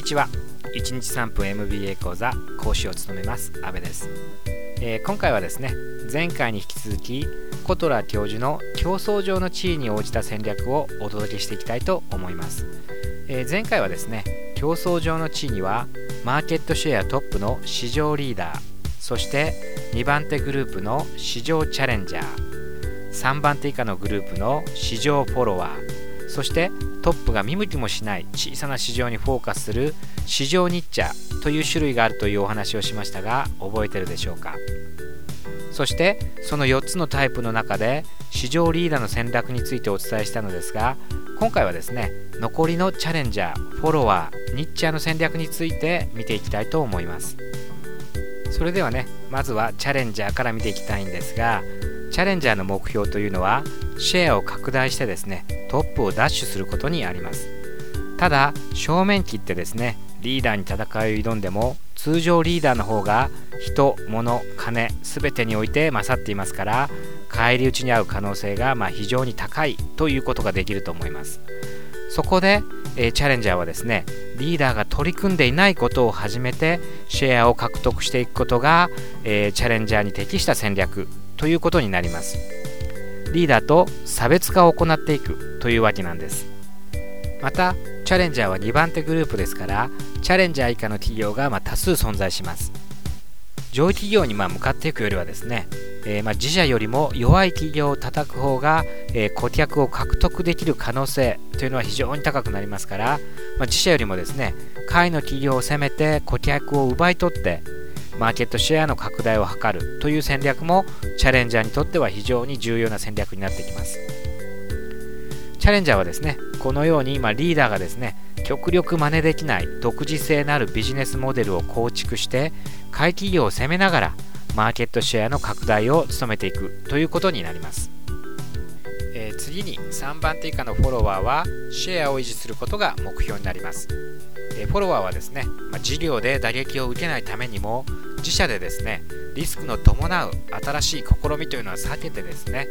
にちは。1日3分 MBA 講座講師を務めます阿部です、えー、今回はですね前回に引き続きコトラ教授の競争上の地位に応じた戦略をお届けしていきたいと思います、えー、前回はですね競争上の地位にはマーケットシェアトップの市場リーダーそして2番手グループの市場チャレンジャー3番手以下のグループの市場フォロワーそしてトップが見向きもしない小さな市場にフォーカスする市場ニッチャーという種類があるというお話をしましたが覚えてるでしょうか？そしてその4つのタイプの中で市場リーダーの戦略についてお伝えしたのですが今回はですね残りのチャレンジャーフォロワーニッチャーの戦略について見ていきたいと思います。それではねまずはチャレンジャーから見ていきたいんですがチャレンジャーの目標というのはシェアを拡大してですねトップをダッシュすることにあります。ただ正面切ってですねリーダーに戦いを挑んでも通常リーダーの方が人物金全てにおいて勝っていますから返り討ちに遭う可能性がま非常に高いということができると思います。そこで、え、チャレンジャーはですねリーダーが取り組んでいないことを始めてシェアを獲得していくことが、え、チャレンジャーに適した戦略ということになります。リーダーと差別化を行っていく。というわけなんです。またチャレンジャーは2番手グループですからチャレンジャー以下の企業がま多数存在します。上位企業にま向かっていくよりはですね、えー、ま自社よりも弱い企業を叩く方が、えー、顧客を獲得できる可能性というのは非常に高くなりますから、まあ、自社よりもですね下位の企業を攻めて顧客を奪い取ってマーケットシェアの拡大を図るという戦略もチャレンジャーにとっては非常に重要な戦略になってきます。チャレンジャーはですねこのように今リーダーがですね極力真似できない独自性のあるビジネスモデルを構築して買い企業を攻めながらマーケットシェアの拡大を努めていくということになります、えー、次に3番手以下のフォロワーはシェアを維持することが目標になります、えー、フォロワーはですね、まあ、事業で打撃を受けないためにも自社でですねリスクの伴う新しい試みというのは避けてですね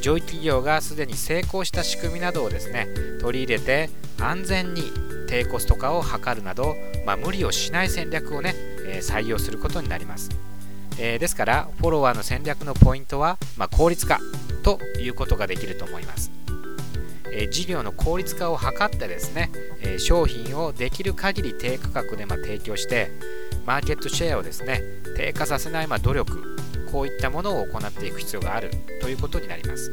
上位企業がすでに成功した仕組みなどをですね取り入れて安全に低コスト化を図るなど、まあ、無理をしない戦略をね、採用することになります、えー、ですからフォロワーの戦略のポイントは、まあ、効率化ということができると思います、えー、事業の効率化を図ってですね、え商品をできる限り低価格でま提供してマーケットシェアをですね低下させないま努力こういったものを行っていく必要があるということになります。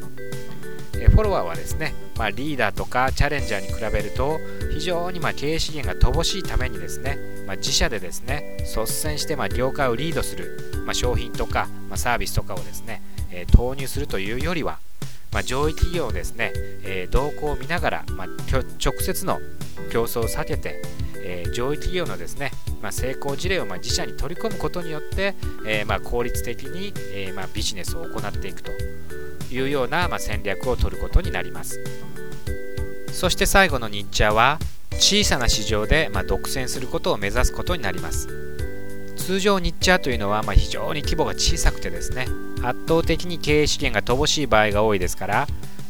フォロワーはですね、まあ、リーダーとかチャレンジャーに比べると非常にま経営資源が乏しいためにですね、まあ、自社でですね率先してま業界をリードする、まあ、商品とか、まサービスとかをですね、えー、投入するというよりは、ま上位企業をですね、えー、動向を見ながら、ま直接の競争を避けて、えー、上位企業のですね、まあ、成功事例をま自社に取り込むことによって、えー、ま効率的に、えまビジネスを行っていくというような、ま戦略を取ることになります。そして最後のニッチャーは小さな市場で、ま独占することを目指すことになります。通常ニッチャーというのは、ま非常に規模が小さくてですね圧倒的に経営資源が乏しい場合が多いですから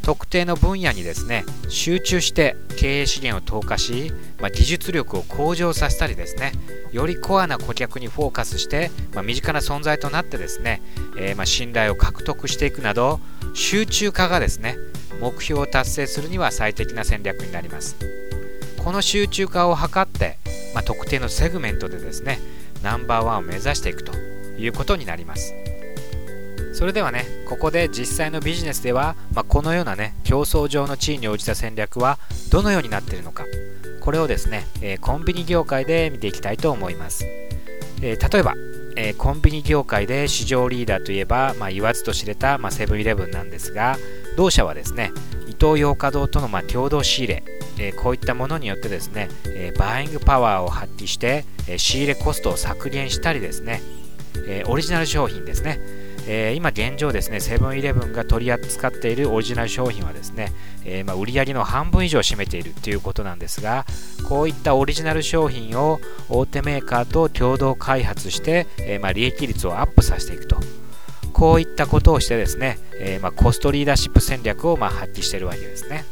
特定の分野にですね集中して経営資源を投下し、まあ、技術力を向上させたりですねよりコアな顧客にフォーカスして、まあ、身近な存在となってですね、えー、ま信頼を獲得していくなど集中化がですね目標を達成するには最適な戦略になります。この集中化を図って、まあ、特定のセグメントでですねナンバーワンを目指していくということになります。それではねここで実際のビジネスでは、まあ、このようなね競争上の地位に応じた戦略はどのようになっているのか。これをですね、えー、コンビニ業界で見ていきたいと思います、えー、例えば、えー、コンビニ業界で市場リーダーといえば、まあ、言わずと知れた、ま、セブンイレブンなんですが同社はですねイトーヨーカドーとのま共同仕入れ、えこういったものによってですね、えバイングパワーを発揮して、え仕入れコストを削減したりですね、えオリジナル商品ですねえー、今現状ですね、セブンイレブンが取り扱っているオリジナル商品はですね、えー、まあ、売上げの半分以上を占めているということなんですが、こういったオリジナル商品を大手メーカーと共同開発して、えー、まあ、利益率をアップさせていくと。こういったことをしてですね、えまあ、コストリーダーシップ戦略をま発揮しているわけですね。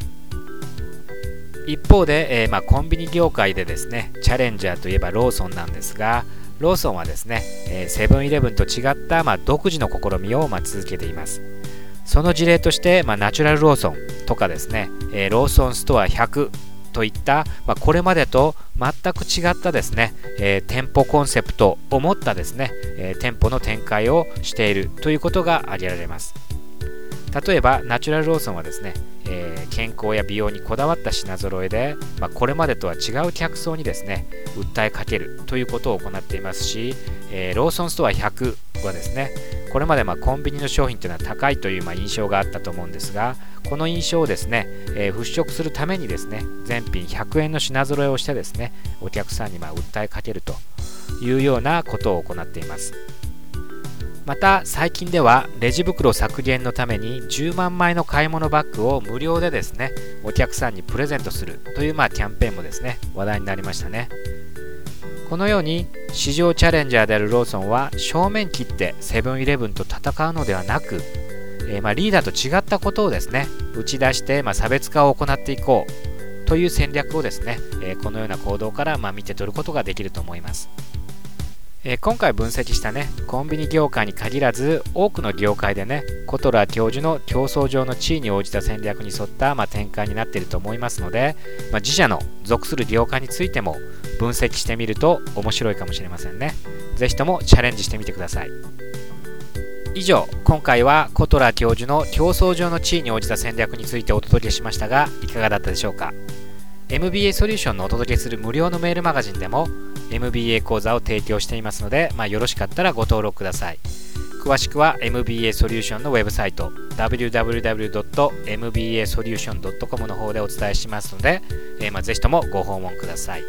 一方で、えー、まあ、コンビニ業界でですねチャレンジャーといえばローソンなんですがローソンはですねセブンイレブンと違った、まあ、独自の試みを、まあ、続けています。その事例として、まあ、ナチュラルローソンとかですね、え、ローソンストア100といった、まあ、これまでと全く違ったですね、えー、店舗コンセプトを持ったですね、えー、店舗の展開をしているということが挙げられます。例えばナチュラルローソンはですね、えー、健康や美容にこだわった品揃えで、まあ、これまでとは違う客層にですね訴えかけるということを行っていますし、えー、ローソンストア100はですねこれまでまコンビニの商品というのは高いというま印象があったと思うんですがこの印象をですね、えー、払拭するためにですね全品100円の品揃えをしてですねお客さんにま訴えかけるというようなことを行っています。また最近ではレジ袋削減のために10万枚の買い物バッグを無料でですねお客さんにプレゼントするというまあキャンペーンもですね話題になりましたねこのように市場チャレンジャーであるローソンは正面切ってセブンイレブンと戦うのではなく、えー、まリーダーと違ったことをですね打ち出してま差別化を行っていこうという戦略をですね、え、このような行動からま見て取ることができると思います。え、今回分析したねコンビニ業界に限らず多くの業界でねコトラ教授の競争上の地位に応じた戦略に沿った、まあ、展開になっていると思いますので、まあ、自社の属する業界についても分析してみると面白いかもしれませんね。是非ともチャレンジしてみてください。以上今回はコトラ教授の競争上の地位に応じた戦略についてお届けしましたがいかがだったでしょうか？MBA ソリューションのお届けする無料のメールマガジンでも MBA 講座を提供していますので、まあ、よろしかったらご登録ください。詳しくは MBA ソリューションのウェブサイト www.mbasolution.com の方でお伝えしますので、えー、まあ、ぜひともご訪問ください。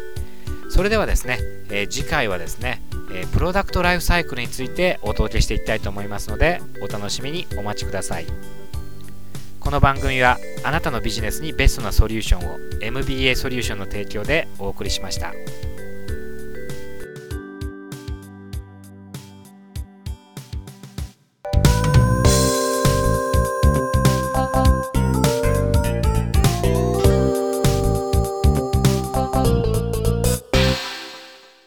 それではですね、えー、次回はですね、えー、プロダクトライフサイクルについてお届けしていきたいと思いますのでお楽しみにお待ちください。この番組はあなたのビジネスにベストなソリューションを MBA ソリューションの提供でお送りしました。